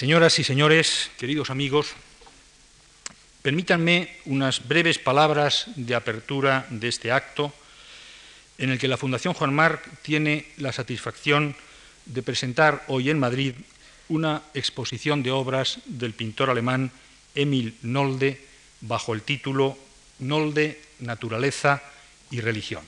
Señoras y señores, queridos amigos, permítanme unas breves palabras de apertura de este acto en el que la Fundación Juan Marc tiene la satisfacción de presentar hoy en Madrid una exposición de obras del pintor alemán Emil Nolde bajo el título Nolde, Naturaleza y Religión.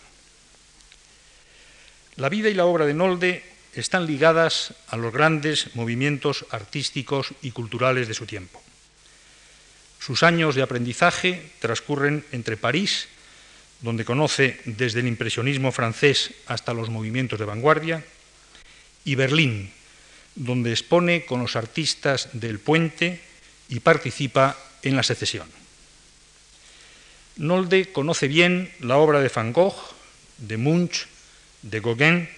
La vida y la obra de Nolde están ligadas a los grandes movimientos artísticos y culturales de su tiempo. Sus años de aprendizaje transcurren entre París, donde conoce desde el impresionismo francés hasta los movimientos de vanguardia, y Berlín, donde expone con los artistas del puente y participa en la secesión. Nolde conoce bien la obra de Van Gogh, de Munch, de Gauguin,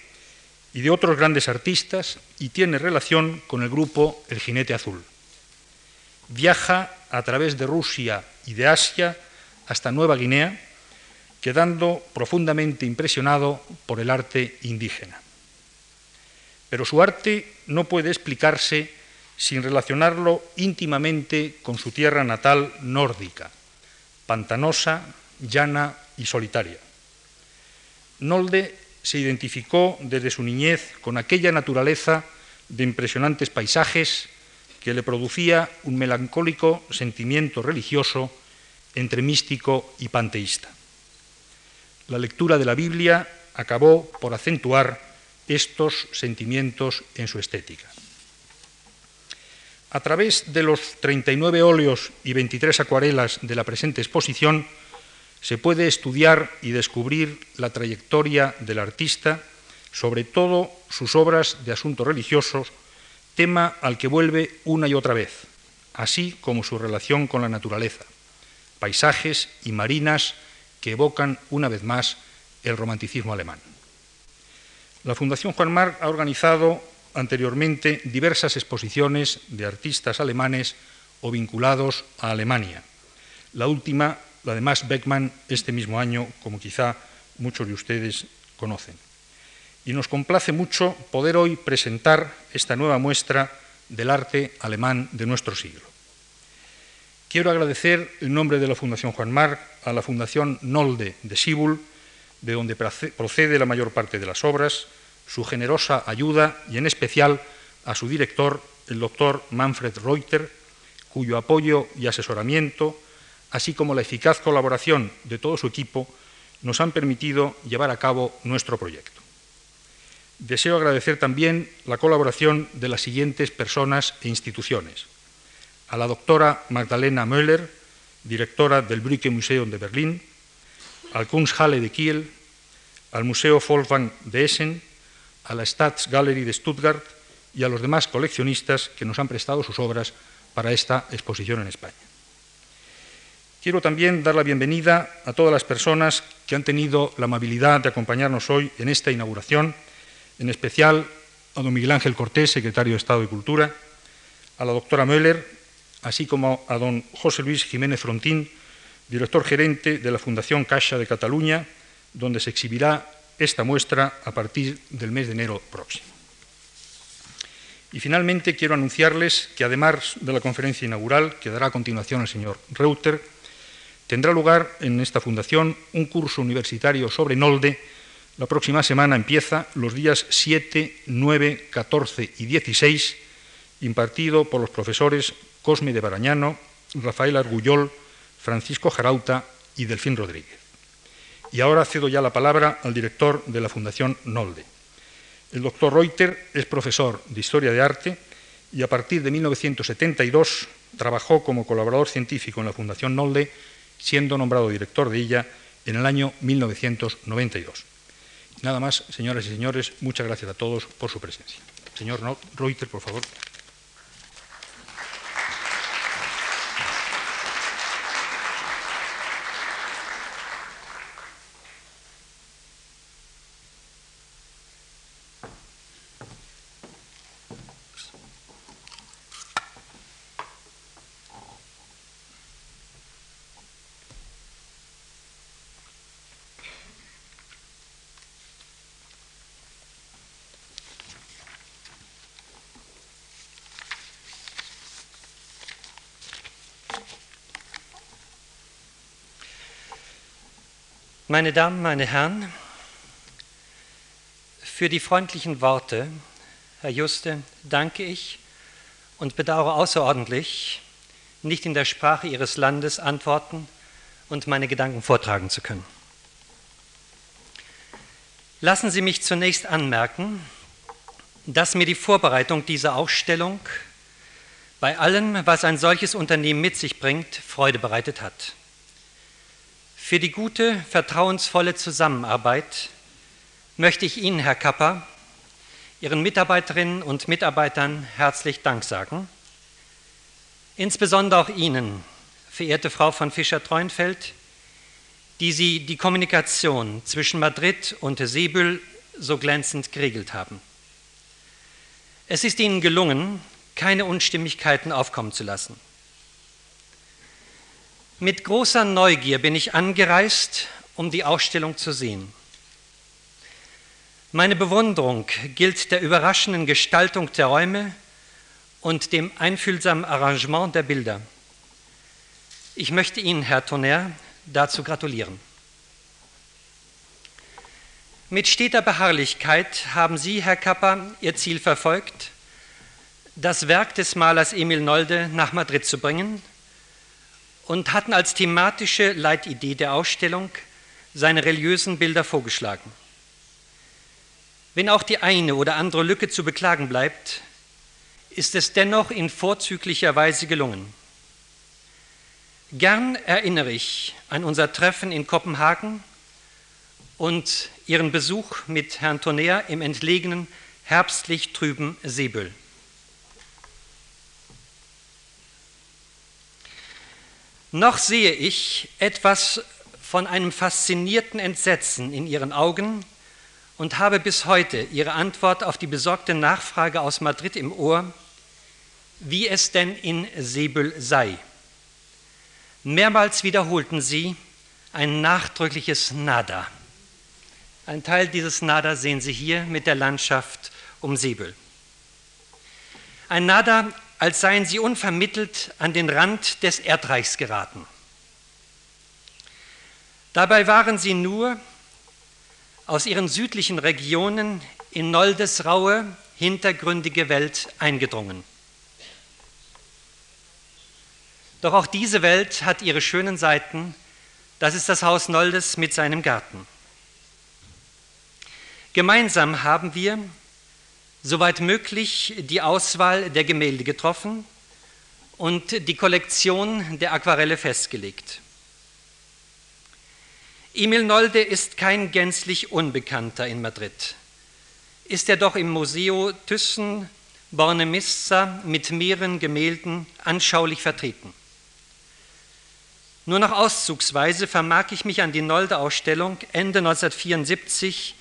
y de otros grandes artistas y tiene relación con el grupo El Jinete Azul. Viaja a través de Rusia y de Asia hasta Nueva Guinea, quedando profundamente impresionado por el arte indígena. Pero su arte no puede explicarse sin relacionarlo íntimamente con su tierra natal nórdica, pantanosa, llana y solitaria. Nolde se identificó desde su niñez con aquella naturaleza de impresionantes paisajes que le producía un melancólico sentimiento religioso entre místico y panteísta. La lectura de la Biblia acabó por acentuar estos sentimientos en su estética. A través de los 39 óleos y 23 acuarelas de la presente exposición, se puede estudiar y descubrir la trayectoria del artista, sobre todo sus obras de asuntos religiosos, tema al que vuelve una y otra vez, así como su relación con la naturaleza, paisajes y marinas que evocan una vez más el romanticismo alemán. La Fundación Juan Marc ha organizado anteriormente diversas exposiciones de artistas alemanes o vinculados a Alemania. La última la de Max Beckman este mismo año, como quizá muchos de ustedes conocen. Y nos complace mucho poder hoy presentar esta nueva muestra del arte alemán de nuestro siglo. Quiero agradecer en nombre de la Fundación Juan Marc a la Fundación Nolde de Sibul, de donde procede la mayor parte de las obras, su generosa ayuda y en especial a su director, el doctor Manfred Reuter, cuyo apoyo y asesoramiento así como la eficaz colaboración de todo su equipo, nos han permitido llevar a cabo nuestro proyecto. Deseo agradecer también la colaboración de las siguientes personas e instituciones. A la doctora Magdalena Möller, directora del Brücke Museum de Berlín, al Kunsthalle de Kiel, al Museo Volkswagen de Essen, a la Staatsgalerie de Stuttgart y a los demás coleccionistas que nos han prestado sus obras para esta exposición en España. Quiero también dar la bienvenida a todas las personas que han tenido la amabilidad de acompañarnos hoy en esta inauguración, en especial a don Miguel Ángel Cortés, secretario de Estado de Cultura, a la doctora Möller, así como a don José Luis Jiménez Frontín, director gerente de la Fundación Caixa de Cataluña, donde se exhibirá esta muestra a partir del mes de enero próximo. Y finalmente quiero anunciarles que además de la conferencia inaugural, que dará a continuación el señor Reuter, Tendrá lugar en esta fundación un curso universitario sobre Nolde. La próxima semana empieza los días 7, 9, 14 y 16, impartido por los profesores Cosme de Barañano, Rafael Argullol, Francisco Jarauta y Delfín Rodríguez. Y ahora cedo ya la palabra al director de la Fundación Nolde. El doctor Reuter es profesor de Historia de Arte y a partir de 1972 trabajó como colaborador científico en la Fundación Nolde siendo nombrado director de ella en el año 1992. Nada más, señoras y señores, muchas gracias a todos por su presencia. Señor Reuter, por favor. Meine Damen, meine Herren, für die freundlichen Worte, Herr Juste, danke ich und bedauere außerordentlich, nicht in der Sprache Ihres Landes antworten und meine Gedanken vortragen zu können. Lassen Sie mich zunächst anmerken, dass mir die Vorbereitung dieser Ausstellung bei allem, was ein solches Unternehmen mit sich bringt, Freude bereitet hat. Für die gute, vertrauensvolle Zusammenarbeit möchte ich Ihnen, Herr Kapper, Ihren Mitarbeiterinnen und Mitarbeitern herzlich Dank sagen. Insbesondere auch Ihnen, verehrte Frau von Fischer-Treuenfeld, die Sie die Kommunikation zwischen Madrid und Sebül so glänzend geregelt haben. Es ist Ihnen gelungen, keine Unstimmigkeiten aufkommen zu lassen. Mit großer Neugier bin ich angereist, um die Ausstellung zu sehen. Meine Bewunderung gilt der überraschenden Gestaltung der Räume und dem einfühlsamen Arrangement der Bilder. Ich möchte Ihnen, Herr Tonnerre, dazu gratulieren. Mit steter Beharrlichkeit haben Sie, Herr Kapper, Ihr Ziel verfolgt, das Werk des Malers Emil Nolde nach Madrid zu bringen und hatten als thematische Leitidee der Ausstellung seine religiösen Bilder vorgeschlagen. Wenn auch die eine oder andere Lücke zu beklagen bleibt, ist es dennoch in vorzüglicher Weise gelungen. Gern erinnere ich an unser Treffen in Kopenhagen und Ihren Besuch mit Herrn Tonnerre im entlegenen, herbstlich trüben Seebüll. Noch sehe ich etwas von einem faszinierten Entsetzen in Ihren Augen und habe bis heute Ihre Antwort auf die besorgte Nachfrage aus Madrid im Ohr, wie es denn in Sebel sei. Mehrmals wiederholten sie ein nachdrückliches Nada. Ein Teil dieses Nada sehen Sie hier mit der Landschaft um Sebel. Ein Nada, als seien sie unvermittelt an den Rand des Erdreichs geraten. Dabei waren sie nur aus ihren südlichen Regionen in Noldes raue, hintergründige Welt eingedrungen. Doch auch diese Welt hat ihre schönen Seiten. Das ist das Haus Noldes mit seinem Garten. Gemeinsam haben wir, soweit möglich, die Auswahl der Gemälde getroffen und die Kollektion der Aquarelle festgelegt. Emil Nolde ist kein gänzlich Unbekannter in Madrid. Ist er doch im Museo Thyssen Bornemissa mit mehreren Gemälden anschaulich vertreten. Nur noch auszugsweise vermag ich mich an die Nolde-Ausstellung Ende 1974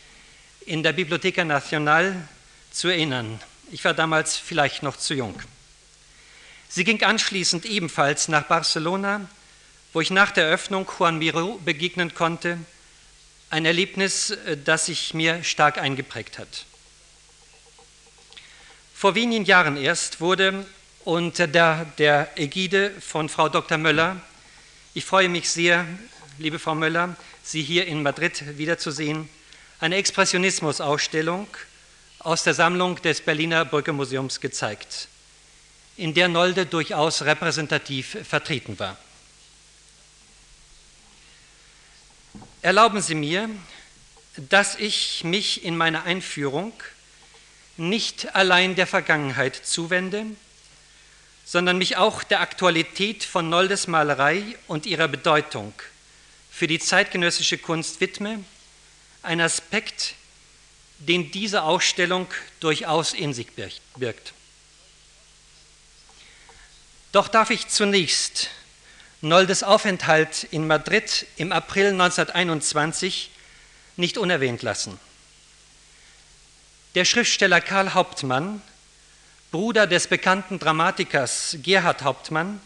in der Bibliotheca Nacional zu erinnern. Ich war damals vielleicht noch zu jung. Sie ging anschließend ebenfalls nach Barcelona, wo ich nach der Eröffnung Juan Miró begegnen konnte, ein Erlebnis, äh, das sich mir stark eingeprägt hat. Vor wenigen Jahren erst wurde unter der, der Ägide von Frau Dr. Möller ich freue mich sehr, liebe Frau Möller, Sie hier in Madrid wiederzusehen. Eine Expressionismus-Ausstellung aus der Sammlung des Berliner Brücke-Museums gezeigt, in der Nolde durchaus repräsentativ vertreten war. Erlauben Sie mir, dass ich mich in meiner Einführung nicht allein der Vergangenheit zuwende, sondern mich auch der Aktualität von Noldes Malerei und ihrer Bedeutung für die zeitgenössische Kunst widme, ein Aspekt, den diese Ausstellung durchaus in sich birgt. Doch darf ich zunächst Noldes Aufenthalt in Madrid im April 1921 nicht unerwähnt lassen. Der Schriftsteller Karl Hauptmann Bruder des bekannten Dramatikers Gerhard Hauptmann,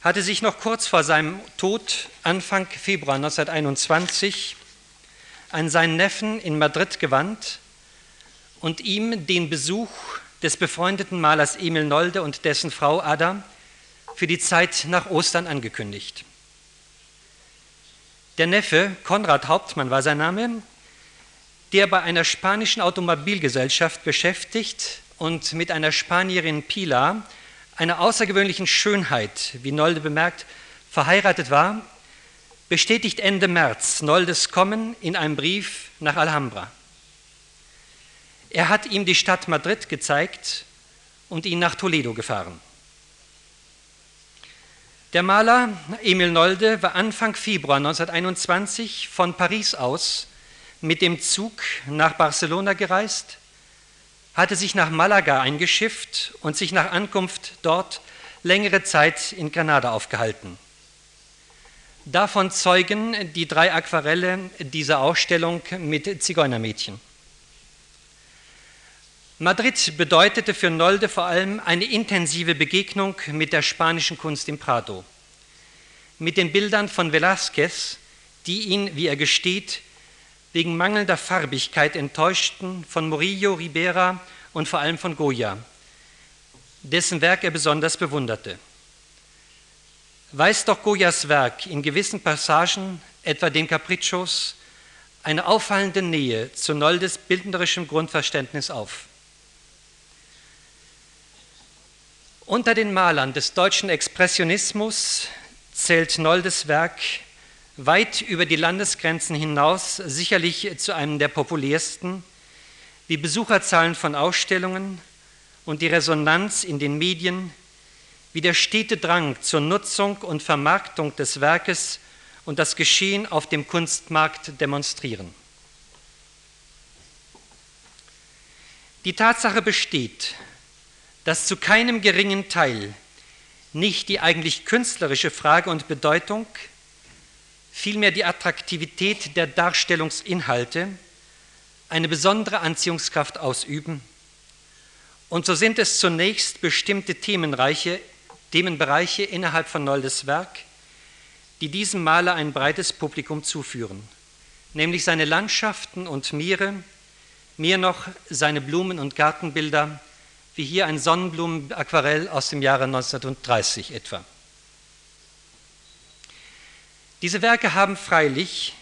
hatte sich noch kurz vor seinem Tod Anfang Februar 1921 an seinen Neffen in Madrid gewandt und ihm den Besuch des befreundeten Malers Emil Nolde und dessen Frau Ada für die Zeit nach Ostern angekündigt. Der Neffe, Konrad Hauptmann war sein Name, der bei einer spanischen Automobilgesellschaft beschäftigt und mit einer Spanierin Pilar, einer außergewöhnlichen Schönheit, wie Nolde bemerkt, verheiratet war, bestätigt Ende März Noldes Kommen in einem Brief nach Alhambra. Er hat ihm die Stadt Madrid gezeigt und ihn nach Toledo gefahren. Der Maler Emil Nolde war Anfang Februar 1921 von Paris aus mit dem Zug nach Barcelona gereist, hatte sich nach Malaga eingeschifft und sich nach Ankunft dort längere Zeit in Granada aufgehalten. Davon zeugen die drei Aquarelle dieser Ausstellung mit Zigeunermädchen. Madrid bedeutete für Nolde vor allem eine intensive Begegnung mit der spanischen Kunst im Prado, mit den Bildern von Velázquez, die ihn, wie er gesteht, wegen mangelnder Farbigkeit enttäuschten, von Murillo, Ribera und vor allem von Goya, dessen Werk er besonders bewunderte. Weist doch Goyas Werk in gewissen Passagen, etwa den Capriccios, eine auffallende Nähe zu Noldes bildnerischem Grundverständnis auf. Unter den Malern des deutschen Expressionismus zählt Noldes Werk weit über die Landesgrenzen hinaus sicherlich zu einem der populärsten, wie Besucherzahlen von Ausstellungen und die Resonanz in den Medien, wie der stete Drang zur Nutzung und Vermarktung des Werkes und das Geschehen auf dem Kunstmarkt demonstrieren. Die Tatsache besteht, dass zu keinem geringen Teil nicht die eigentlich künstlerische Frage und Bedeutung, vielmehr die Attraktivität der Darstellungsinhalte eine besondere Anziehungskraft ausüben. Und so sind es zunächst bestimmte Themenreiche, Themenbereiche innerhalb von Noldes Werk, die diesem Maler ein breites Publikum zuführen, nämlich seine Landschaften und Meere, mehr noch seine Blumen- und Gartenbilder, wie hier ein Sonnenblumenaquarell aus dem Jahre 1930 etwa. Diese Werke haben freilich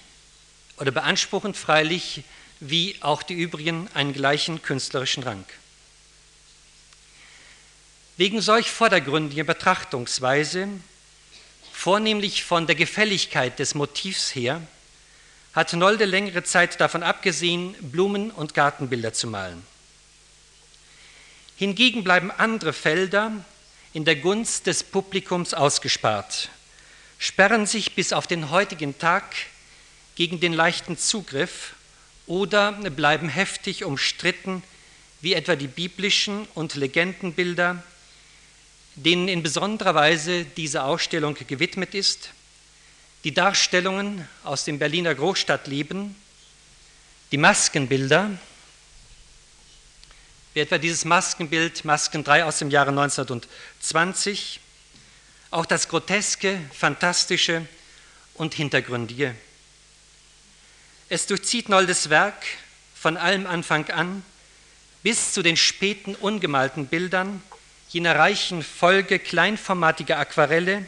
oder beanspruchen freilich, wie auch die übrigen, einen gleichen künstlerischen Rang. Wegen solch vordergründiger Betrachtungsweise, vornehmlich von der Gefälligkeit des Motivs her, hat Nolde längere Zeit davon abgesehen, Blumen- und Gartenbilder zu malen. Hingegen bleiben andere Felder in der Gunst des Publikums ausgespart, sperren sich bis auf den heutigen Tag gegen den leichten Zugriff oder bleiben heftig umstritten, wie etwa die biblischen und Legendenbilder, denen in besonderer Weise diese Ausstellung gewidmet ist, die Darstellungen aus dem Berliner Großstadtleben, die Maskenbilder, wie etwa dieses Maskenbild, Masken 3 aus dem Jahre 1920, auch das Groteske, Fantastische und Hintergründige. Es durchzieht Noldes Werk von allem Anfang an bis zu den späten ungemalten Bildern jener reichen Folge kleinformatiger Aquarelle,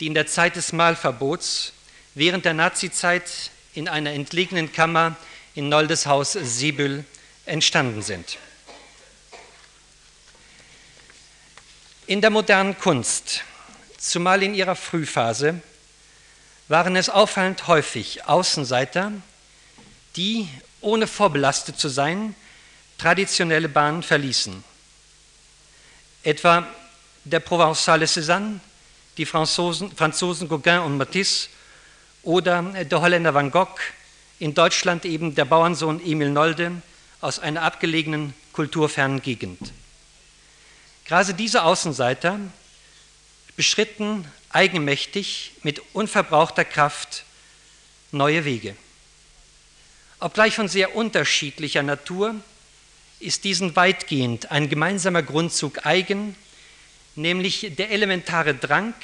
die in der Zeit des Malverbots während der Nazizeit in einer entlegenen Kammer in Noldes Haus Siebül entstanden sind. In der modernen Kunst, zumal in ihrer Frühphase, waren es auffallend häufig Außenseiter, die, ohne vorbelastet zu sein, traditionelle Bahnen verließen. Etwa der Provençale Cézanne, die Franzosen, Franzosen Gauguin und Matisse oder der Holländer Van Gogh, in Deutschland eben der Bauernsohn Emil Nolde aus einer abgelegenen, kulturfernen Gegend. Gerade diese Außenseiter beschritten eigenmächtig mit unverbrauchter Kraft neue Wege. Obgleich von sehr unterschiedlicher Natur ist diesen weitgehend ein gemeinsamer Grundzug eigen, nämlich der elementare Drang,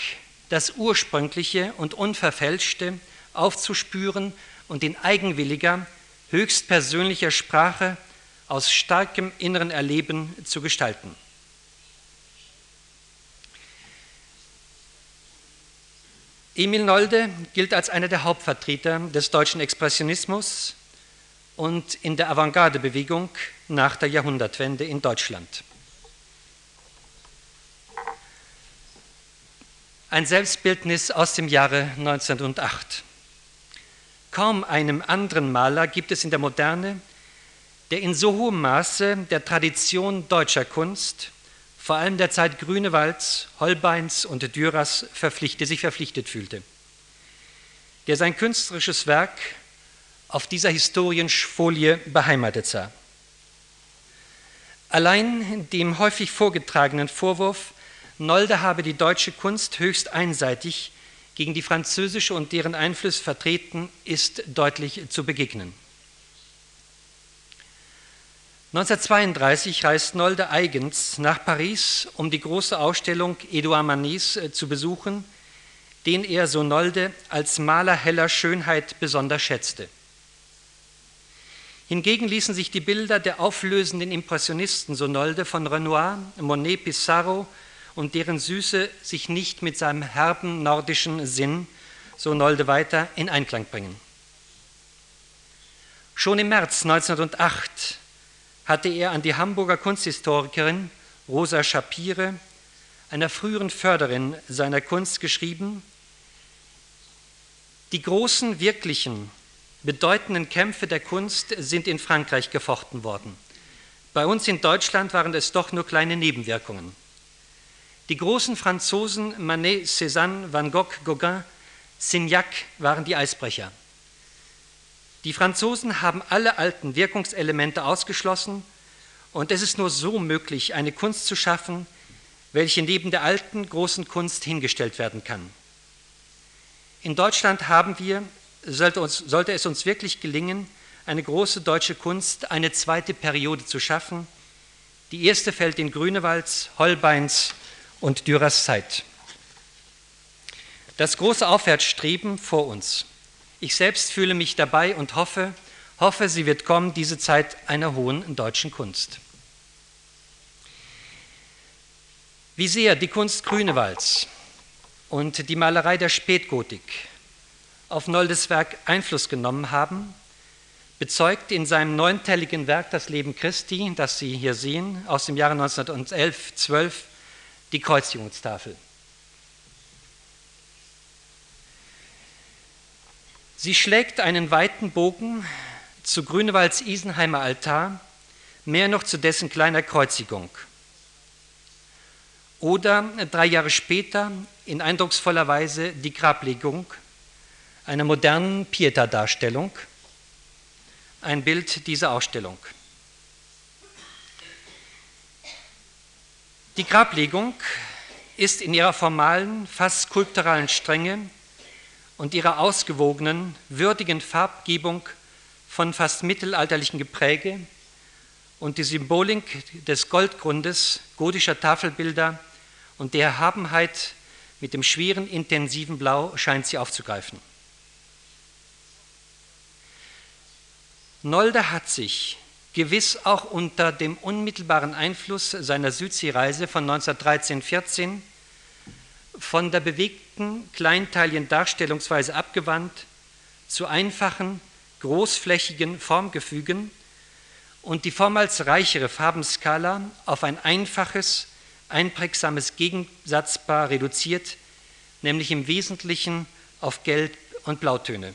das Ursprüngliche und Unverfälschte aufzuspüren und in eigenwilliger, höchstpersönlicher Sprache aus starkem inneren Erleben zu gestalten. Emil Nolde gilt als einer der Hauptvertreter des deutschen Expressionismus und in der Avantgarde-Bewegung nach der Jahrhundertwende in Deutschland. Ein Selbstbildnis aus dem Jahre 1908. Kaum einem anderen Maler gibt es in der Moderne, der in so hohem Maße der Tradition deutscher Kunst, vor allem der Zeit Grünewalds, Holbeins und Dürers verpflichtet, sich verpflichtet fühlte, der sein künstlerisches Werk auf dieser Historienfolie beheimatet sah. Allein dem häufig vorgetragenen Vorwurf, Nolde habe die deutsche Kunst höchst einseitig gegen die französische und deren Einfluss vertreten, ist deutlich zu begegnen. 1932 reist Nolde eigens nach Paris, um die große Ausstellung Edouard Manets äh, zu besuchen, den er, so Nolde, als Maler heller Schönheit besonders schätzte. Hingegen ließen sich die Bilder der auflösenden Impressionisten, so Nolde, von Renoir, Monet, Pissarro und deren Süße sich nicht mit seinem herben nordischen Sinn, so Nolde weiter, in Einklang bringen. Schon im März 1908 hatte er an die Hamburger Kunsthistorikerin Rosa Schapire, einer früheren Förderin seiner Kunst, geschrieben, die großen, wirklichen, bedeutenden Kämpfe der Kunst sind in Frankreich gefochten worden. Bei uns in Deutschland waren es doch nur kleine Nebenwirkungen. Die großen Franzosen Manet, Cézanne, Van Gogh, Gauguin, Signac waren die Eisbrecher. Die Franzosen haben alle alten Wirkungselemente ausgeschlossen und es ist nur so möglich, eine Kunst zu schaffen, welche neben der alten großen Kunst hingestellt werden kann. In Deutschland haben wir, sollte, uns, sollte es uns wirklich gelingen, eine große deutsche Kunst, eine zweite Periode zu schaffen. Die erste fällt in Grünewalds, Holbeins und Dürers Zeit. Das große Aufwärtsstreben vor uns. Ich selbst fühle mich dabei und hoffe, hoffe, sie wird kommen, diese Zeit einer hohen deutschen Kunst. Wie sehr die Kunst Grünewalds und die Malerei der Spätgotik auf Noldes Werk Einfluss genommen haben, bezeugt in seinem neunteiligen Werk Das Leben Christi, das Sie hier sehen, aus dem Jahre 1911-12, die Kreuzigungstafel. Sie schlägt einen weiten Bogen zu Grünewalds Isenheimer Altar, mehr noch zu dessen kleiner Kreuzigung. Oder drei Jahre später in eindrucksvoller Weise die Grablegung einer modernen Pieta-Darstellung, ein Bild dieser Ausstellung. Die Grablegung ist in ihrer formalen, fast skulpturalen Strenge und ihrer ausgewogenen, würdigen Farbgebung von fast mittelalterlichen Gepräge und die Symbolik des Goldgrundes gotischer Tafelbilder und der Erhabenheit mit dem schweren, intensiven Blau scheint sie aufzugreifen. Nolde hat sich gewiss auch unter dem unmittelbaren Einfluss seiner Südseereise von 1913-14 von der bewegten, kleinteiligen Darstellungsweise abgewandt zu einfachen, großflächigen Formgefügen und die vormals reichere Farbenskala auf ein einfaches, einprägsames Gegensatzpaar reduziert, nämlich im Wesentlichen auf Gelb- und Blautöne.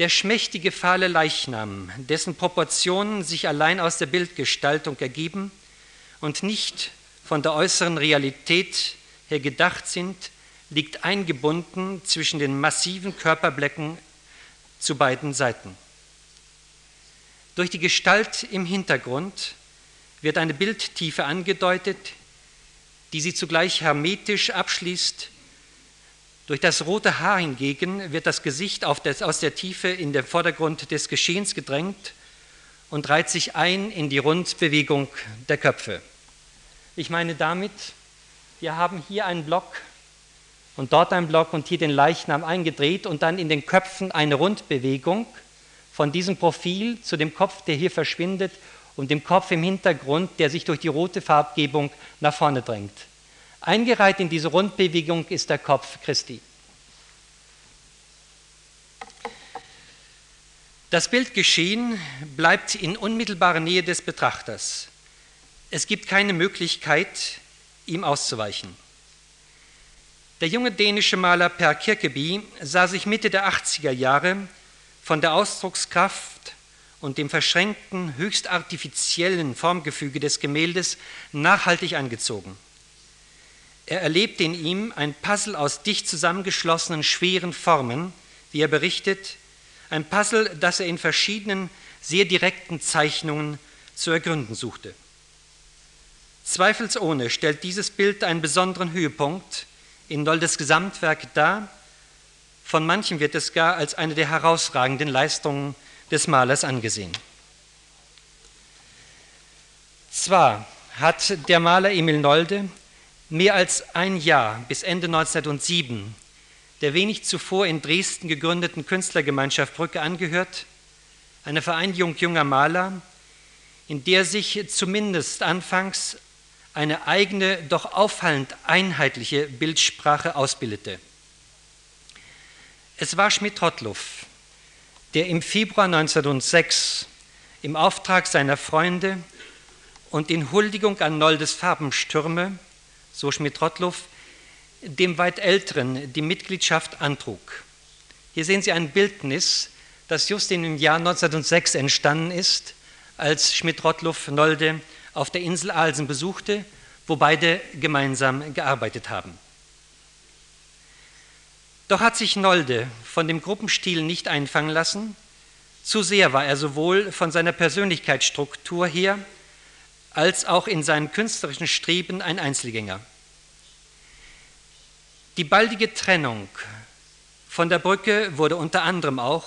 Der schmächtige fahle Leichnam, dessen Proportionen sich allein aus der Bildgestaltung ergeben und nicht von der äußeren Realität her gedacht sind, liegt eingebunden zwischen den massiven Körperblecken zu beiden Seiten. Durch die Gestalt im Hintergrund wird eine Bildtiefe angedeutet, die sie zugleich hermetisch abschließt. Durch das rote Haar hingegen wird das Gesicht das, aus der Tiefe in den Vordergrund des Geschehens gedrängt und reiht sich ein in die Rundbewegung der Köpfe. Ich meine damit, wir haben hier einen Block und dort einen Block und hier den Leichnam eingedreht und dann in den Köpfen eine Rundbewegung von diesem Profil zu dem Kopf, der hier verschwindet und dem Kopf im Hintergrund, der sich durch die rote Farbgebung nach vorne drängt. Eingereiht in diese Rundbewegung ist der Kopf Christi. Das Bildgeschehen bleibt in unmittelbarer Nähe des Betrachters. Es gibt keine Möglichkeit, ihm auszuweichen. Der junge dänische Maler Per Kirkeby sah sich Mitte der 80er Jahre von der Ausdruckskraft und dem verschränkten, höchst artifiziellen Formgefüge des Gemäldes nachhaltig angezogen. Er erlebte in ihm ein Puzzle aus dicht zusammengeschlossenen schweren Formen, wie er berichtet, ein Puzzle, das er in verschiedenen, sehr direkten Zeichnungen zu ergründen suchte. Zweifelsohne stellt dieses Bild einen besonderen Höhepunkt in Noldes Gesamtwerk dar. Von manchen wird es gar als eine der herausragenden Leistungen des Malers angesehen. Zwar hat der Maler Emil Nolde mehr als ein Jahr bis Ende 1907 der wenig zuvor in Dresden gegründeten Künstlergemeinschaft Brücke angehört, eine Vereinigung junger Maler, in der sich zumindest anfangs eine eigene, doch auffallend einheitliche Bildsprache ausbildete. Es war Schmidt-Rottluff, der im Februar 1906 im Auftrag seiner Freunde und in Huldigung an Noldes Farbenstürme, so Schmidt-Rottluff, dem weit älteren die Mitgliedschaft antrug. Hier sehen Sie ein Bildnis, das just in dem Jahr 1906 entstanden ist, als Schmidt-Rottluff Nolde auf der Insel Alsen besuchte, wo beide gemeinsam gearbeitet haben. Doch hat sich Nolde von dem Gruppenstil nicht einfangen lassen. Zu sehr war er sowohl von seiner Persönlichkeitsstruktur her als auch in seinen künstlerischen Streben ein Einzelgänger. Die baldige Trennung von der Brücke wurde unter anderem auch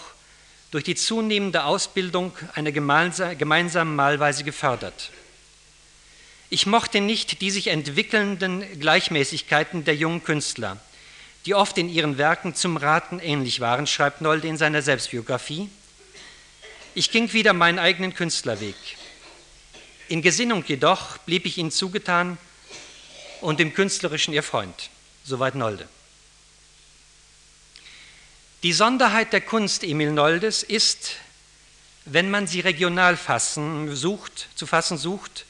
durch die zunehmende Ausbildung einer gemeinsamen Malweise gefördert. Ich mochte nicht die sich entwickelnden Gleichmäßigkeiten der jungen Künstler, die oft in ihren Werken zum Raten ähnlich waren, schreibt Nolde in seiner Selbstbiografie. Ich ging wieder meinen eigenen Künstlerweg. In Gesinnung jedoch blieb ich ihnen zugetan und im Künstlerischen ihr Freund. Soweit Nolde. Die Sonderheit der Kunst Emil Noldes ist, wenn man sie regional fassen sucht, zu fassen sucht,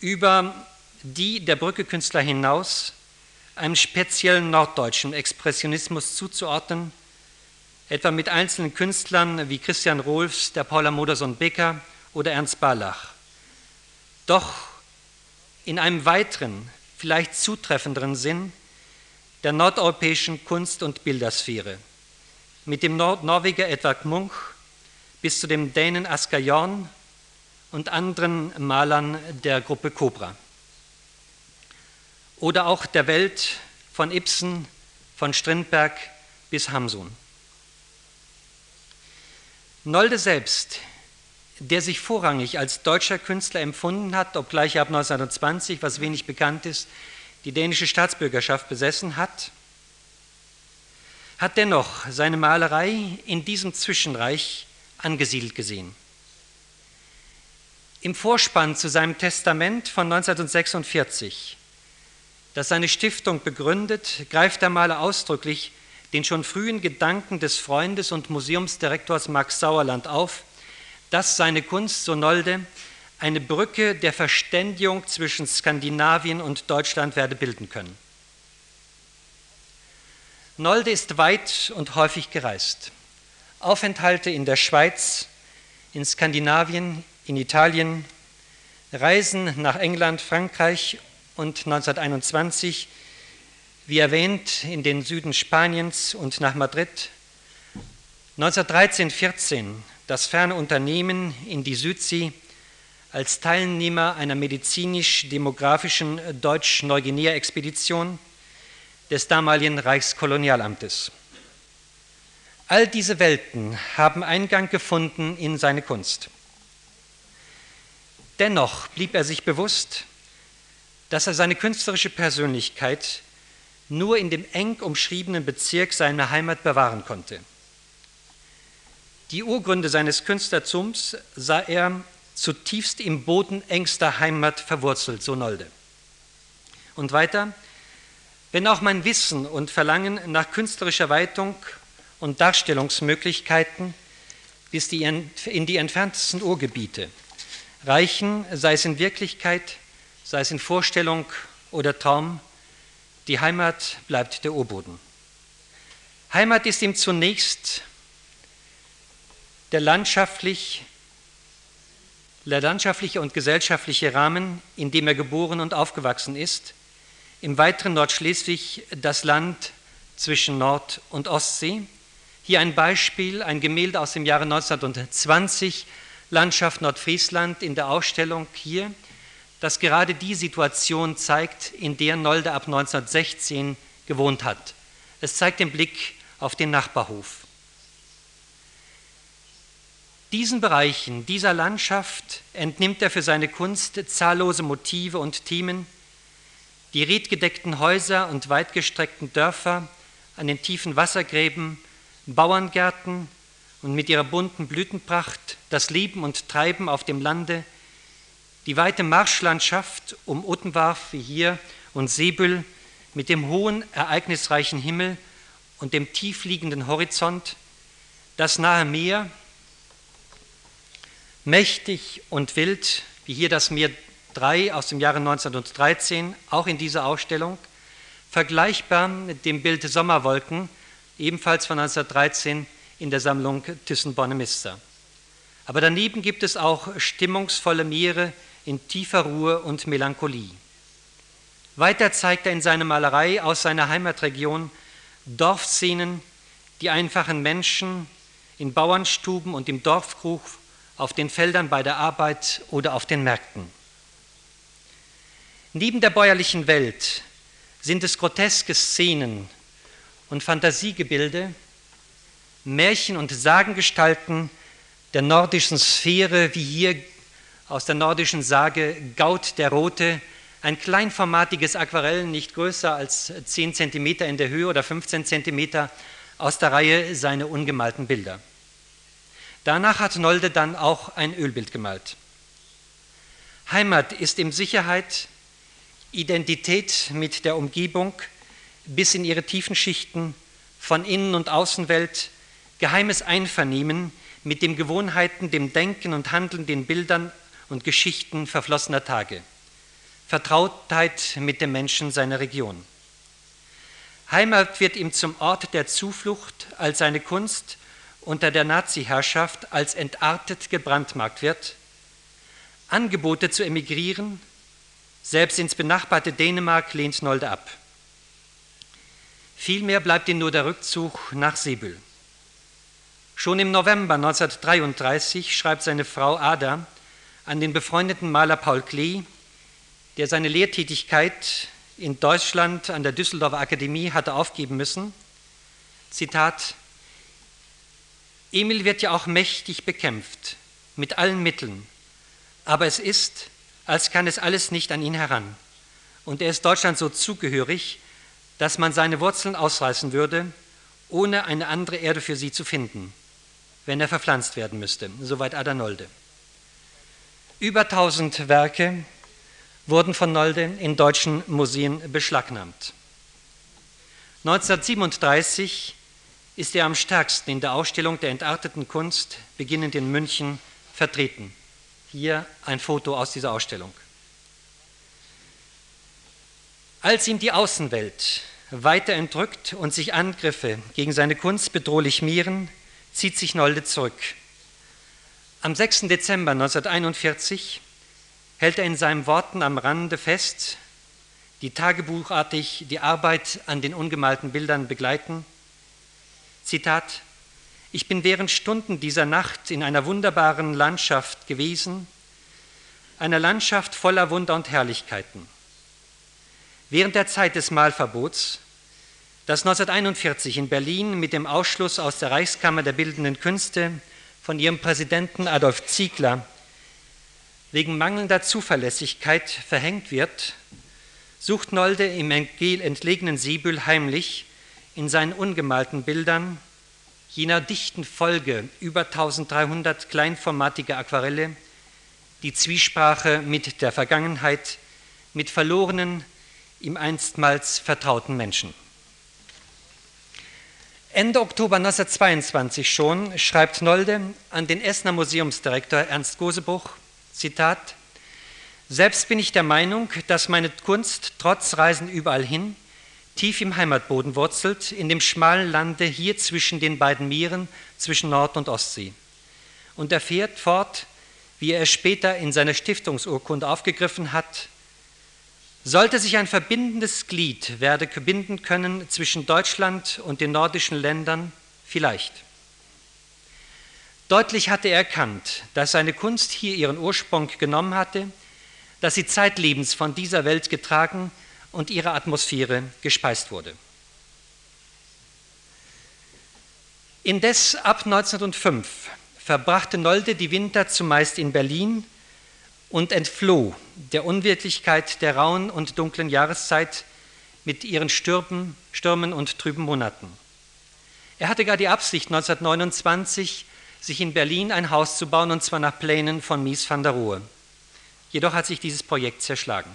über die der Brücke-Künstler hinaus einem speziellen norddeutschen Expressionismus zuzuordnen, etwa mit einzelnen Künstlern wie Christian Rohlfs, der Paula Modersohn-Becker oder Ernst Barlach. Doch in einem weiteren, vielleicht zutreffenderen Sinn der nordeuropäischen Kunst- und Bildersphäre, mit dem Nord Norweger Edvard Munch bis zu dem Dänen Asger Jorn und anderen Malern der Gruppe Cobra. Oder auch der Welt von Ibsen, von Strindberg bis Hamsun. Nolde selbst, der sich vorrangig als deutscher Künstler empfunden hat, obgleich er ab 1920, was wenig bekannt ist, die dänische Staatsbürgerschaft besessen hat, hat dennoch seine Malerei in diesem Zwischenreich angesiedelt gesehen. Im Vorspann zu seinem Testament von 1946, das seine Stiftung begründet, greift der Maler ausdrücklich den schon frühen Gedanken des Freundes und Museumsdirektors Max Sauerland auf, dass seine Kunst, so Nolde, eine Brücke der Verständigung zwischen Skandinavien und Deutschland werde bilden können. Nolde ist weit und häufig gereist. Aufenthalte in der Schweiz, in Skandinavien, in Italien, Reisen nach England, Frankreich und 1921, wie erwähnt, in den Süden Spaniens und nach Madrid. 1913-14 das ferne Unternehmen in die Südsee als Teilnehmer einer medizinisch-demografischen Deutsch-Neuguinea-Expedition des damaligen Reichskolonialamtes. All diese Welten haben Eingang gefunden in seine Kunst. Dennoch blieb er sich bewusst, dass er seine künstlerische Persönlichkeit nur in dem eng umschriebenen Bezirk seiner Heimat bewahren konnte. Die Urgründe seines Künstlertums sah er zutiefst im Boden engster Heimat verwurzelt, so Nolde. Und weiter, Wenn auch mein Wissen und Verlangen nach künstlerischer Weitung und Darstellungsmöglichkeiten bis die, in die entferntesten Urgebiete reichen, sei es in Wirklichkeit, sei es in Vorstellung oder Traum, die Heimat bleibt der Urboden. Heimat ist ihm zunächst der landschaftlich, der landschaftliche und gesellschaftliche Rahmen, in dem er geboren und aufgewachsen ist, im weiteren Nordschleswig das Land zwischen Nord- und Ostsee. Hier ein Beispiel, ein Gemälde aus dem Jahre 1920, Landschaft Nordfriesland in der Ausstellung hier, das gerade die Situation zeigt, in der Nolde ab 1916 gewohnt hat. Es zeigt den Blick auf den Nachbarhof. Diesen Bereichen, dieser Landschaft entnimmt er für seine Kunst zahllose Motive und Themen, die redgedeckten Häuser und weitgestreckten Dörfer an den tiefen Wassergräben, Bauerngärten und mit ihrer bunten Blütenpracht, das Leben und Treiben auf dem Lande, die weite Marschlandschaft um Uttenwarf wie hier und Seebüll mit dem hohen, ereignisreichen Himmel und dem tiefliegenden Horizont, das nahe Meer, mächtig und wild, wie hier das Meer 3 aus dem Jahre 1913, auch in dieser Ausstellung, vergleichbar mit dem Bild Sommerwolken, ebenfalls von 1913 in der Sammlung Thyssen-Bornemisza. Aber daneben gibt es auch stimmungsvolle Meere in tiefer Ruhe und Melancholie. Weiter zeigt er in seiner Malerei aus seiner Heimatregion Dorfszenen, die einfachen Menschen in Bauernstuben und im Dorfkrug auf den Feldern bei der Arbeit oder auf den Märkten. Neben der bäuerlichen Welt sind es groteske Szenen und Fantasiegebilde, Märchen und Sagengestalten der nordischen Sphäre, wie hier aus der nordischen Sage Gaut der Rote, ein kleinformatiges Aquarell, nicht größer als 10 cm in der Höhe oder 15 cm, aus der Reihe seine ungemalten Bilder. Danach hat Nolde dann auch ein Ölbild gemalt. Heimat ist ihm Sicherheit, Identität mit der Umgebung bis in ihre tiefen Schichten von Innen- und Außenwelt, geheimes Einvernehmen mit den Gewohnheiten, dem Denken und Handeln, den Bildern und Geschichten verflossener Tage, Vertrautheit mit den Menschen seiner Region. Heimat wird ihm zum Ort der Zuflucht, als seine Kunst unter der Nazi-Herrschaft als entartet gebrandmarkt wird, Angebote zu emigrieren, selbst ins benachbarte Dänemark lehnt Nolde ab. Vielmehr bleibt ihm nur der Rückzug nach Sebül. Schon im November 1933 schreibt seine Frau Ada an den befreundeten Maler Paul Klee, der seine Lehrtätigkeit in Deutschland an der Düsseldorfer Akademie hatte aufgeben müssen, Zitat, Emil wird ja auch mächtig bekämpft, mit allen Mitteln, aber es ist, als kann es alles nicht an ihn heran. Und er ist Deutschland so zugehörig, dass man seine Wurzeln ausreißen würde, ohne eine andere Erde für sie zu finden, wenn er verpflanzt werden müsste. Soweit Adanolde. Über 1000 Werke wurden von Nolde in deutschen Museen beschlagnahmt. 1937 ist er am stärksten in der Ausstellung der entarteten Kunst, beginnend in München, vertreten. Hier ein Foto aus dieser Ausstellung. Als ihm die Außenwelt weiter entrückt und sich Angriffe gegen seine Kunst bedrohlich mehren, zieht sich Nolde zurück. Am 6. Dezember 1941 hält er in seinen Worten am Rande fest, die tagebuchartig die Arbeit an den ungemalten Bildern begleiten Zitat, ich bin während Stunden dieser Nacht in einer wunderbaren Landschaft gewesen, einer Landschaft voller Wunder und Herrlichkeiten. Während der Zeit des Malverbots, das 1941 in Berlin mit dem Ausschluss aus der Reichskammer der Bildenden Künste von ihrem Präsidenten Adolf Ziegler wegen mangelnder Zuverlässigkeit verhängt wird, sucht Nolde im entlegenen Siebül heimlich in seinen ungemalten Bildern jener dichten Folge über 1300 kleinformatige Aquarelle die Zwiesprache mit der Vergangenheit, mit verlorenen, ihm einstmals vertrauten Menschen. Ende Oktober 1922 schon schreibt Nolde an den Essener Museumsdirektor Ernst Gosebruch, Zitat, Selbst bin ich der Meinung, dass meine Kunst trotz Reisen überall hin tief im Heimatboden wurzelt, in dem schmalen Lande hier zwischen den beiden Meeren, zwischen Nord- und Ostsee. Und er fährt fort, wie er es später in seiner Stiftungsurkunde aufgegriffen hat, sollte sich ein verbindendes Glied werde binden können zwischen Deutschland und den nordischen Ländern, vielleicht. Deutlich hatte er erkannt, dass seine Kunst hier ihren Ursprung genommen hatte, dass sie zeitlebens von dieser Welt getragen und ihrer Atmosphäre gespeist wurde. Indes ab 1905 verbrachte Nolde die Winter zumeist in Berlin und entfloh der Unwirklichkeit der rauen und dunklen Jahreszeit mit ihren Stürmen, Stürmen und trüben Monaten. Er hatte gar die Absicht, 1929 sich in Berlin ein Haus zu bauen, und zwar nach Plänen von Mies van der Rohe. Jedoch hat sich dieses Projekt zerschlagen.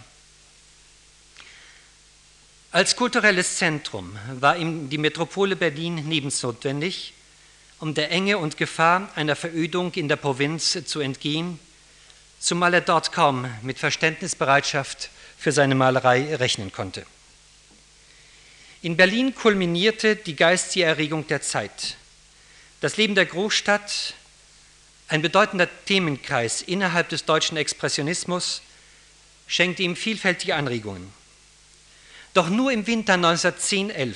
Als kulturelles Zentrum war ihm die Metropole Berlin lebensnotwendig, um der Enge und Gefahr einer Verödung in der Provinz zu entgehen, zumal er dort kaum mit Verständnisbereitschaft für seine Malerei rechnen konnte. In Berlin kulminierte die geistige Erregung der Zeit. Das Leben der Großstadt, ein bedeutender Themenkreis innerhalb des deutschen Expressionismus, schenkte ihm vielfältige Anregungen. Doch nur im Winter 1910-11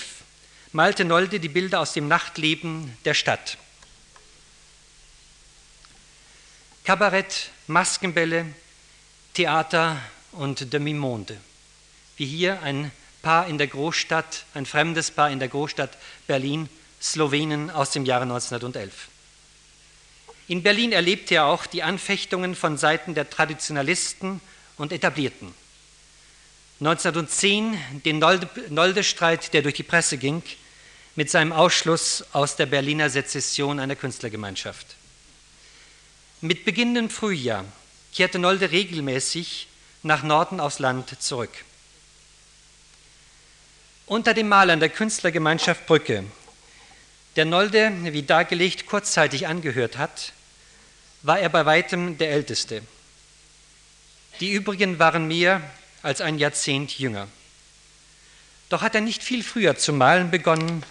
malte Nolde die Bilder aus dem Nachtleben der Stadt. Kabarett, Maskenbälle, Theater und Demi-Monde. Wie hier ein Paar in der Großstadt, ein fremdes Paar in der Großstadt Berlin, Slowenen aus dem Jahre 1911. In Berlin erlebte er auch die Anfechtungen von Seiten der Traditionalisten und Etablierten. 1910 den Nolde-Streit, der durch die Presse ging, mit seinem Ausschluss aus der Berliner Sezession einer Künstlergemeinschaft. Mit beginnendem Frühjahr kehrte Nolde regelmäßig nach Norden aufs Land zurück. Unter den Malern der Künstlergemeinschaft Brücke, der Nolde, wie dargelegt, kurzzeitig angehört hat, war er bei weitem der Älteste. Die übrigen waren mehr als ein Jahrzehnt jünger. Doch hat er nicht viel früher zu malen begonnen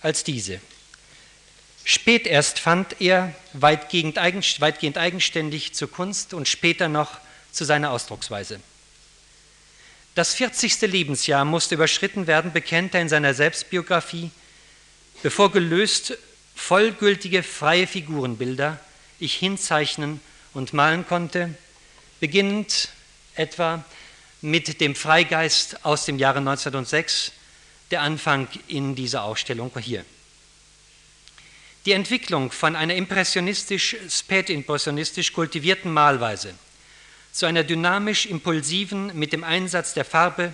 als diese. Spät erst fand er weitgehend, eigenständig zur Kunst und später noch zu seiner Ausdrucksweise. Das 40. Lebensjahr musste überschritten werden, bekennt er in seiner Selbstbiografie, bevor gelöst vollgültige freie Figurenbilder ich hinzeichnen und malen konnte, beginnend etwa mit dem Freigeist aus dem Jahre 1906, der Anfang in dieser Ausstellung hier. Die Entwicklung von einer impressionistisch, spätimpressionistisch kultivierten Malweise zu einer dynamisch impulsiven mit dem Einsatz der Farbe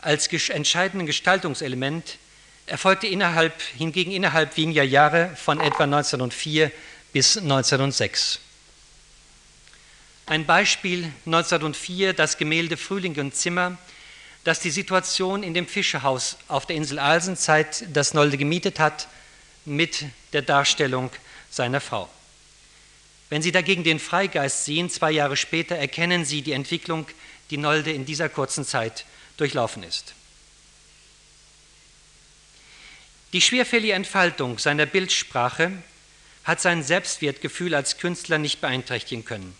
als entscheidenden Gestaltungselement erfolgte innerhalb, hingegen innerhalb weniger Jahre von etwa 1904 bis 1906. Ein Beispiel 1904, das Gemälde Frühling und Zimmer, das die Situation in dem Fischerhaus auf der Insel Alsenzeit, das Nolde gemietet hat, mit der Darstellung seiner Frau. Wenn Sie dagegen den Freigeist sehen, zwei Jahre später, erkennen Sie die Entwicklung, die Nolde in dieser kurzen Zeit durchlaufen ist. Die schwerfällige Entfaltung seiner Bildsprache hat sein Selbstwertgefühl als Künstler nicht beeinträchtigen können.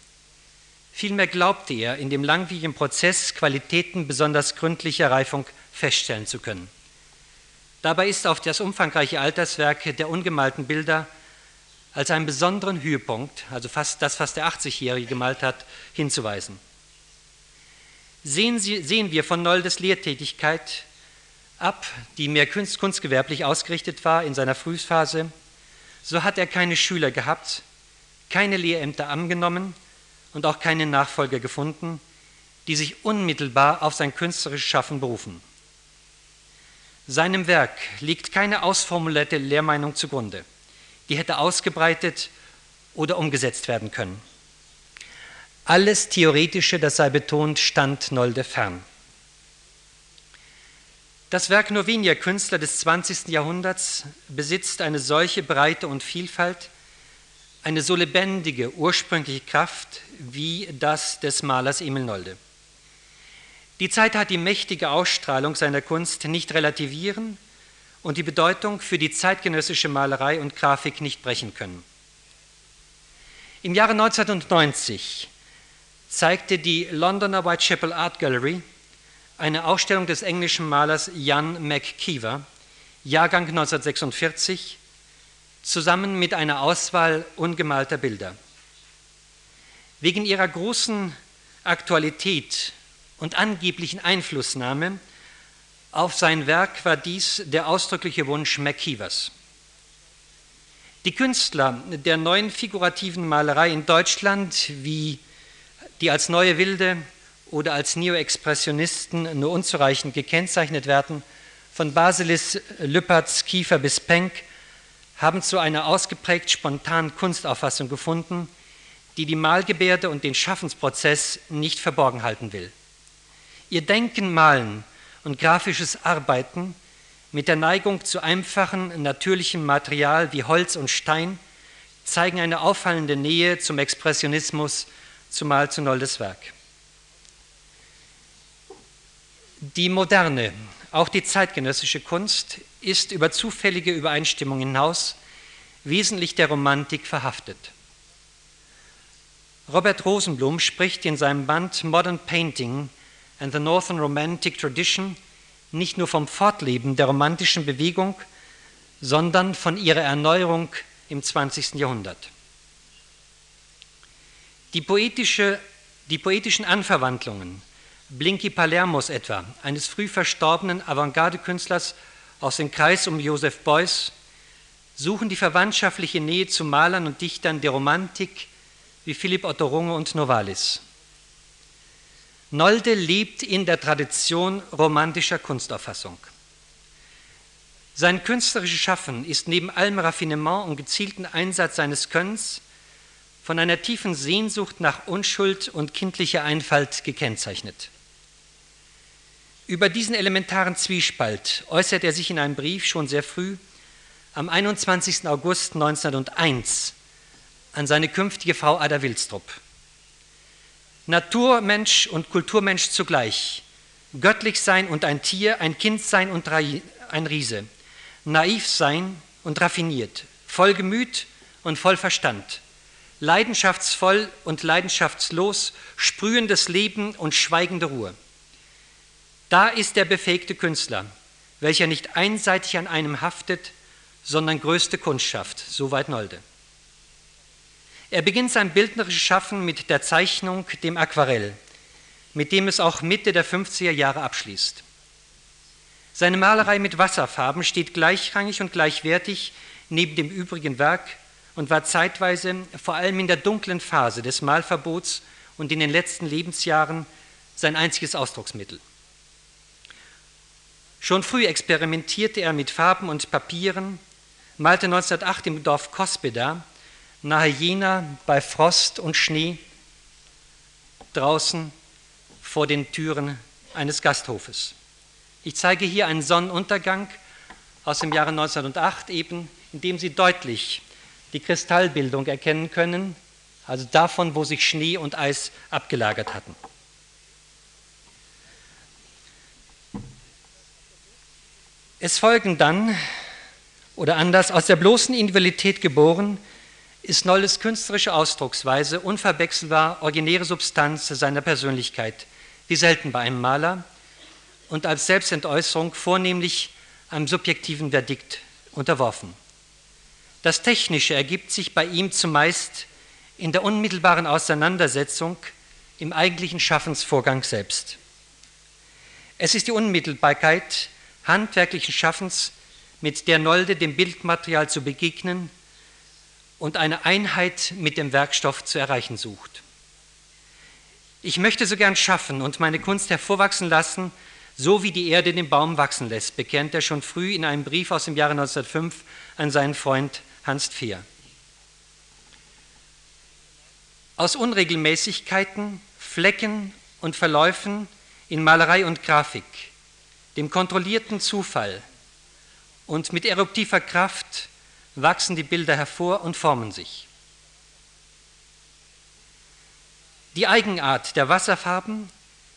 Vielmehr glaubte er, in dem langwierigen Prozess Qualitäten besonders gründlicher Reifung feststellen zu können. Dabei ist auf das umfangreiche Alterswerk der ungemalten Bilder als einen besonderen Höhepunkt, also fast das, was der 80-Jährige gemalt hat, hinzuweisen. Sehen, Sie, sehen wir von Noldes Lehrtätigkeit ab, die mehr kunst, kunstgewerblich ausgerichtet war in seiner Frühphase, so hat er keine Schüler gehabt, keine Lehrämter angenommen und auch keine Nachfolger gefunden, die sich unmittelbar auf sein künstlerisches Schaffen berufen. Seinem Werk liegt keine ausformulierte Lehrmeinung zugrunde, die hätte ausgebreitet oder umgesetzt werden können. Alles Theoretische, das sei betont, stand Nolde fern. Das Werk nur weniger Künstler des 20. Jahrhunderts besitzt eine solche Breite und Vielfalt, eine so lebendige, ursprüngliche Kraft wie das des Malers Emil Nolde. Die Zeit hat die mächtige Ausstrahlung seiner Kunst nicht relativieren und die Bedeutung für die zeitgenössische Malerei und Grafik nicht brechen können. Im Jahre 1990 zeigte die Londoner Whitechapel Art Gallery eine Ausstellung des englischen Malers Jan McKeever, Jahrgang 1946, zusammen mit einer Auswahl ungemalter Bilder. Wegen ihrer großen Aktualität und angeblichen Einflussnahme auf sein Werk war dies der ausdrückliche Wunsch McKeevers. Die Künstler der neuen figurativen Malerei in Deutschland, wie die als neue Wilde oder als Neoexpressionisten nur unzureichend gekennzeichnet werden, von Basilis, Lüpertz, Kiefer bis Penck, haben zu einer ausgeprägt spontanen Kunstauffassung gefunden, die die Malgebärde und den Schaffensprozess nicht verborgen halten will. Ihr Denken, Malen und grafisches Arbeiten mit der Neigung zu einfachen, natürlichem Material wie Holz und Stein zeigen eine auffallende Nähe zum Expressionismus, zumal zu Noldes Werk. Die moderne, auch die zeitgenössische Kunst ist über zufällige Übereinstimmung hinaus wesentlich der Romantik verhaftet. Robert Rosenblum spricht in seinem Band Modern Painting and the Northern Romantic Tradition nicht nur vom Fortleben der romantischen Bewegung, sondern von ihrer Erneuerung im 20. Jahrhundert. Die, poetische, die poetischen Anverwandlungen Blinky Palermos etwa, eines früh verstorbenen Avantgarde-Künstlers aus dem Kreis um Joseph Beuys, suchen die verwandtschaftliche Nähe zu Malern und Dichtern der Romantik wie Philipp Otto Runge und Novalis. Nolde lebt in der Tradition romantischer Kunstauffassung. Sein künstlerisches Schaffen ist neben allem Raffinement und gezielten Einsatz seines Könnens von einer tiefen Sehnsucht nach Unschuld und kindlicher Einfalt gekennzeichnet. Über diesen elementaren Zwiespalt äußert er sich in einem Brief schon sehr früh, am 21. August 1901, an seine künftige Frau Ada Wilstrup. Naturmensch und Kulturmensch zugleich, göttlich sein und ein Tier, ein Kind sein und ein Riese, naiv sein und raffiniert, voll Gemüt und voll Verstand, leidenschaftsvoll und leidenschaftslos, sprühendes Leben und schweigende Ruhe. Da ist der befähigte Künstler, welcher nicht einseitig an einem haftet, sondern größte Kunst schafft, soweit Nolde. Er beginnt sein bildnerisches Schaffen mit der Zeichnung, dem Aquarell, mit dem es auch Mitte der 50er Jahre abschließt. Seine Malerei mit Wasserfarben steht gleichrangig und gleichwertig neben dem übrigen Werk und war zeitweise, vor allem in der dunklen Phase des Malverbots und in den letzten Lebensjahren, sein einziges Ausdrucksmittel. Schon früh experimentierte er mit Farben und Papieren, malte 1908 im Dorf Cospeda, nahe Jena, bei Frost und Schnee, draußen vor den Türen eines Gasthofes. Ich zeige hier einen Sonnenuntergang aus dem Jahre 1908 eben, in dem Sie deutlich die Kristallbildung erkennen können, also davon, wo sich Schnee und Eis abgelagert hatten. Es folgen dann, oder anders, aus der bloßen Individualität geboren, ist Nolles künstlerische Ausdrucksweise unverwechselbar originäre Substanz seiner Persönlichkeit, wie selten bei einem Maler, und als Selbstentäußerung vornehmlich einem subjektiven Verdikt unterworfen. Das Technische ergibt sich bei ihm zumeist in der unmittelbaren Auseinandersetzung im eigentlichen Schaffensvorgang selbst. Es ist die Unmittelbarkeit handwerklichen Schaffens, mit der Nolde dem Bildmaterial zu begegnen und eine Einheit mit dem Werkstoff zu erreichen sucht. Ich möchte so gern schaffen und meine Kunst hervorwachsen lassen, so wie die Erde den Baum wachsen lässt, bekennt er schon früh in einem Brief aus dem Jahre 1905 an seinen Freund Hans Pfier. Aus Unregelmäßigkeiten, Flecken und Verläufen in Malerei und Grafik dem kontrollierten Zufall und mit eruptiver Kraft wachsen die Bilder hervor und formen sich. Die Eigenart der Wasserfarben,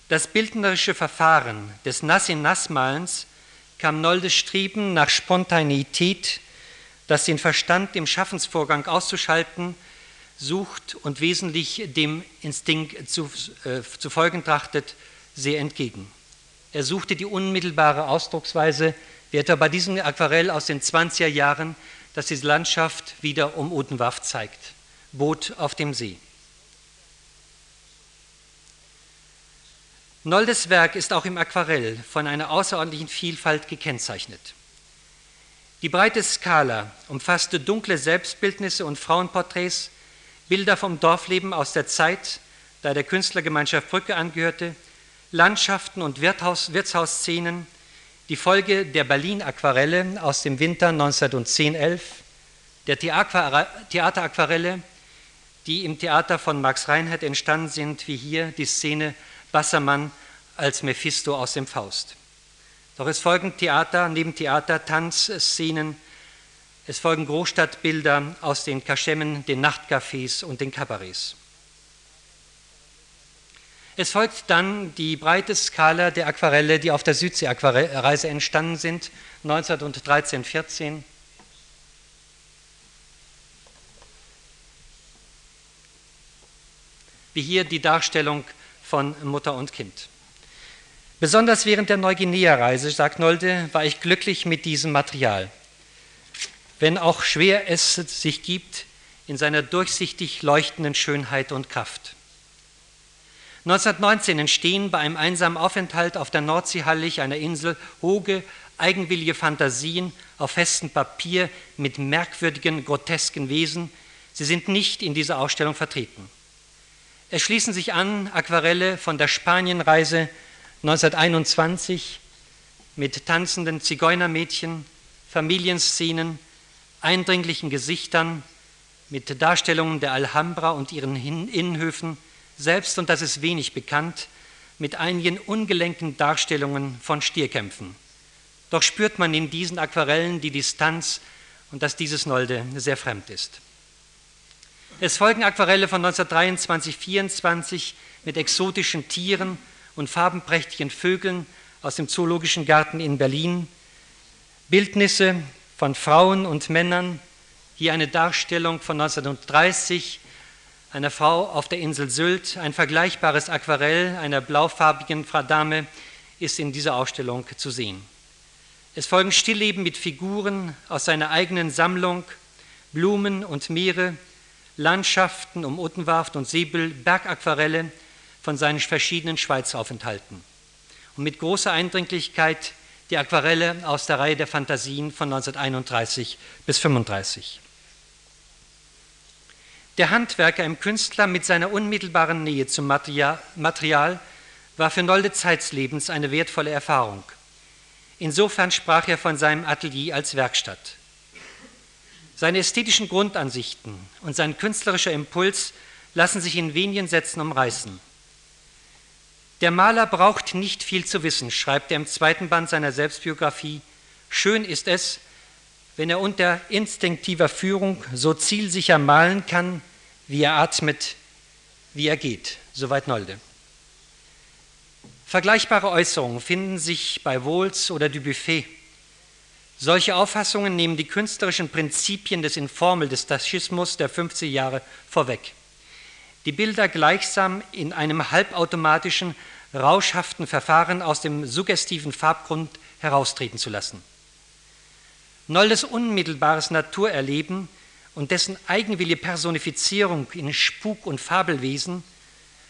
das bildnerische Verfahren des Nass-in-Nass-Malens kam Noldes Streben nach Spontaneität, das den Verstand im Schaffensvorgang auszuschalten sucht und wesentlich dem Instinkt zu, äh, zu folgen trachtet, sehr entgegen. Er suchte die unmittelbare Ausdrucksweise, wie etwa bei diesem Aquarell aus den 20er Jahren, das die Landschaft wieder um Odenwaff zeigt. Boot auf dem See. Noldes Werk ist auch im Aquarell von einer außerordentlichen Vielfalt gekennzeichnet. Die breite Skala umfasste dunkle Selbstbildnisse und Frauenporträts, Bilder vom Dorfleben aus der Zeit, da der Künstlergemeinschaft Brücke angehörte, Landschaften und Wirtshaus, Wirtshausszenen, die Folge der Berlin-Aquarelle aus dem Winter 1910-11, der Theateraquarelle, die im Theater von Max Reinhardt entstanden sind, wie hier die Szene Wassermann als Mephisto aus dem Faust. Doch es folgen Theater, neben Theater Tanzszenen, es folgen Großstadtbilder aus den Kaschemmen, den Nachtcafés und den Kabarets. Es folgt dann die breite Skala der Aquarelle, die auf der Südsee-Reise entstanden sind, 1913, 14. Wie hier die Darstellung von Mutter und Kind. Besonders während der Neuguinea-Reise, sagt Nolde, war ich glücklich mit diesem Material. Wenn auch schwer es sich gibt in seiner durchsichtig leuchtenden Schönheit und Kraft. 1919 entstehen bei einem einsamen Aufenthalt auf der Nordsee Hallig, einer Insel, hoge, eigenwillige Fantasien auf festem Papier mit merkwürdigen, grotesken Wesen. Sie sind nicht in dieser Ausstellung vertreten. Es schließen sich an Aquarelle von der Spanienreise 1921 mit tanzenden Zigeunermädchen, Familienszenen, eindringlichen Gesichtern, mit Darstellungen der Alhambra und ihren Innenhöfen, selbst, und das ist wenig bekannt, mit einigen ungelenken Darstellungen von Stierkämpfen. Doch spürt man in diesen Aquarellen die Distanz und dass dieses Nolde sehr fremd ist. Es folgen Aquarelle von 1923, 24 mit exotischen Tieren und farbenprächtigen Vögeln aus dem Zoologischen Garten in Berlin, Bildnisse von Frauen und Männern, hier eine Darstellung von 1930 einer Frau auf der Insel Sylt, ein vergleichbares Aquarell einer blaufarbigen Frau Dame ist in dieser Ausstellung zu sehen. Es folgen Stillleben mit Figuren aus seiner eigenen Sammlung, Blumen und Meere, Landschaften um Uttenwarft und Säbel, Bergaquarelle von seinen verschiedenen Schweizaufenthalten. Und mit großer Eindringlichkeit die Aquarelle aus der Reihe der Fantasien von 1931 bis 1935. Der Handwerker im Künstler mit seiner unmittelbaren Nähe zum Material war für Nolde Zeitslebens eine wertvolle Erfahrung. Insofern sprach er von seinem Atelier als Werkstatt. Seine ästhetischen Grundansichten und sein künstlerischer Impuls lassen sich in wenigen Sätzen umreißen. Der Maler braucht nicht viel zu wissen, schreibt er im zweiten Band seiner Selbstbiografie. Schön ist es, wenn er unter instinktiver Führung so zielsicher malen kann, wie er atmet, wie er geht. Soweit Nolde. Vergleichbare Äußerungen finden sich bei Wohls oder Dubuffet. Solche Auffassungen nehmen die künstlerischen Prinzipien des Informel des Taschismus der 50 Jahre vorweg. Die Bilder gleichsam in einem halbautomatischen, rauschhaften Verfahren aus dem suggestiven Farbgrund heraustreten zu lassen. Noldes unmittelbares Naturerleben und dessen eigenwillige Personifizierung in Spuk- und Fabelwesen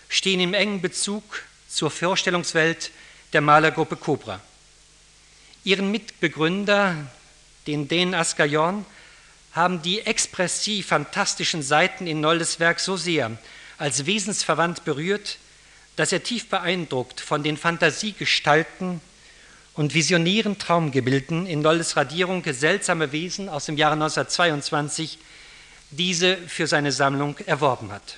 stehen im engen Bezug zur Vorstellungswelt der Malergruppe Cobra. Ihren Mitbegründer, den Dänen Asgajon, haben die expressiv fantastischen Seiten in Noldes Werk so sehr als wesensverwandt berührt, dass er tief beeindruckt von den Fantasiegestalten und visionären Traumgebilden in Noldes Radierung Seltsame Wesen aus dem Jahre 1922 diese für seine Sammlung erworben hat.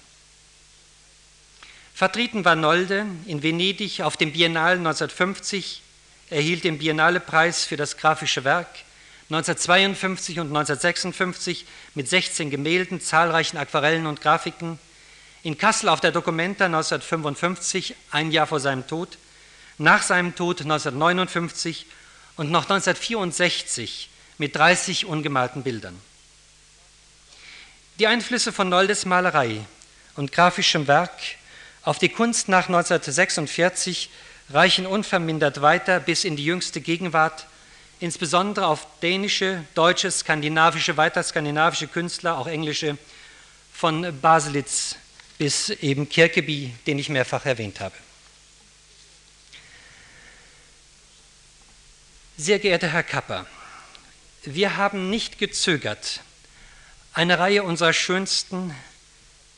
Vertreten war Nolde in Venedig auf dem Biennale 1950 erhielt den Biennale-Preis für das grafische Werk 1952 und 1956 mit 16 Gemälden, zahlreichen Aquarellen und Grafiken. In Kassel auf der Documenta 1955, ein Jahr vor seinem Tod. Nach seinem Tod 1959 und noch 1964 mit 30 ungemalten Bildern. Die Einflüsse von Noldes Malerei und grafischem Werk auf die Kunst nach 1946 reichen unvermindert weiter bis in die jüngste Gegenwart, insbesondere auf dänische, deutsche, skandinavische, weiter skandinavische Künstler, auch englische, von Baselitz bis eben Kirkeby, den ich mehrfach erwähnt habe. Sehr geehrter Herr Kapper, wir haben nicht gezögert, eine Reihe unserer schönsten,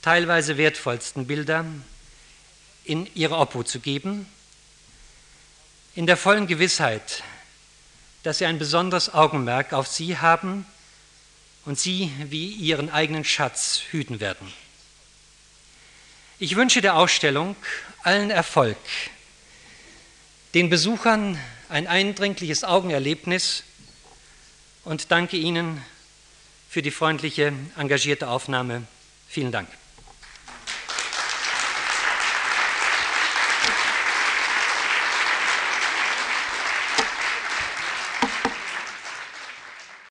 teilweise wertvollsten Bilder in Ihre Obhut zu geben, in der vollen Gewissheit, dass Sie ein besonderes Augenmerk auf Sie haben und Sie wie Ihren eigenen Schatz hüten werden. Ich wünsche der Ausstellung allen Erfolg, den Besuchern ein eindringliches Augenerlebnis und danke Ihnen für die freundliche, engagierte Aufnahme. Vielen Dank.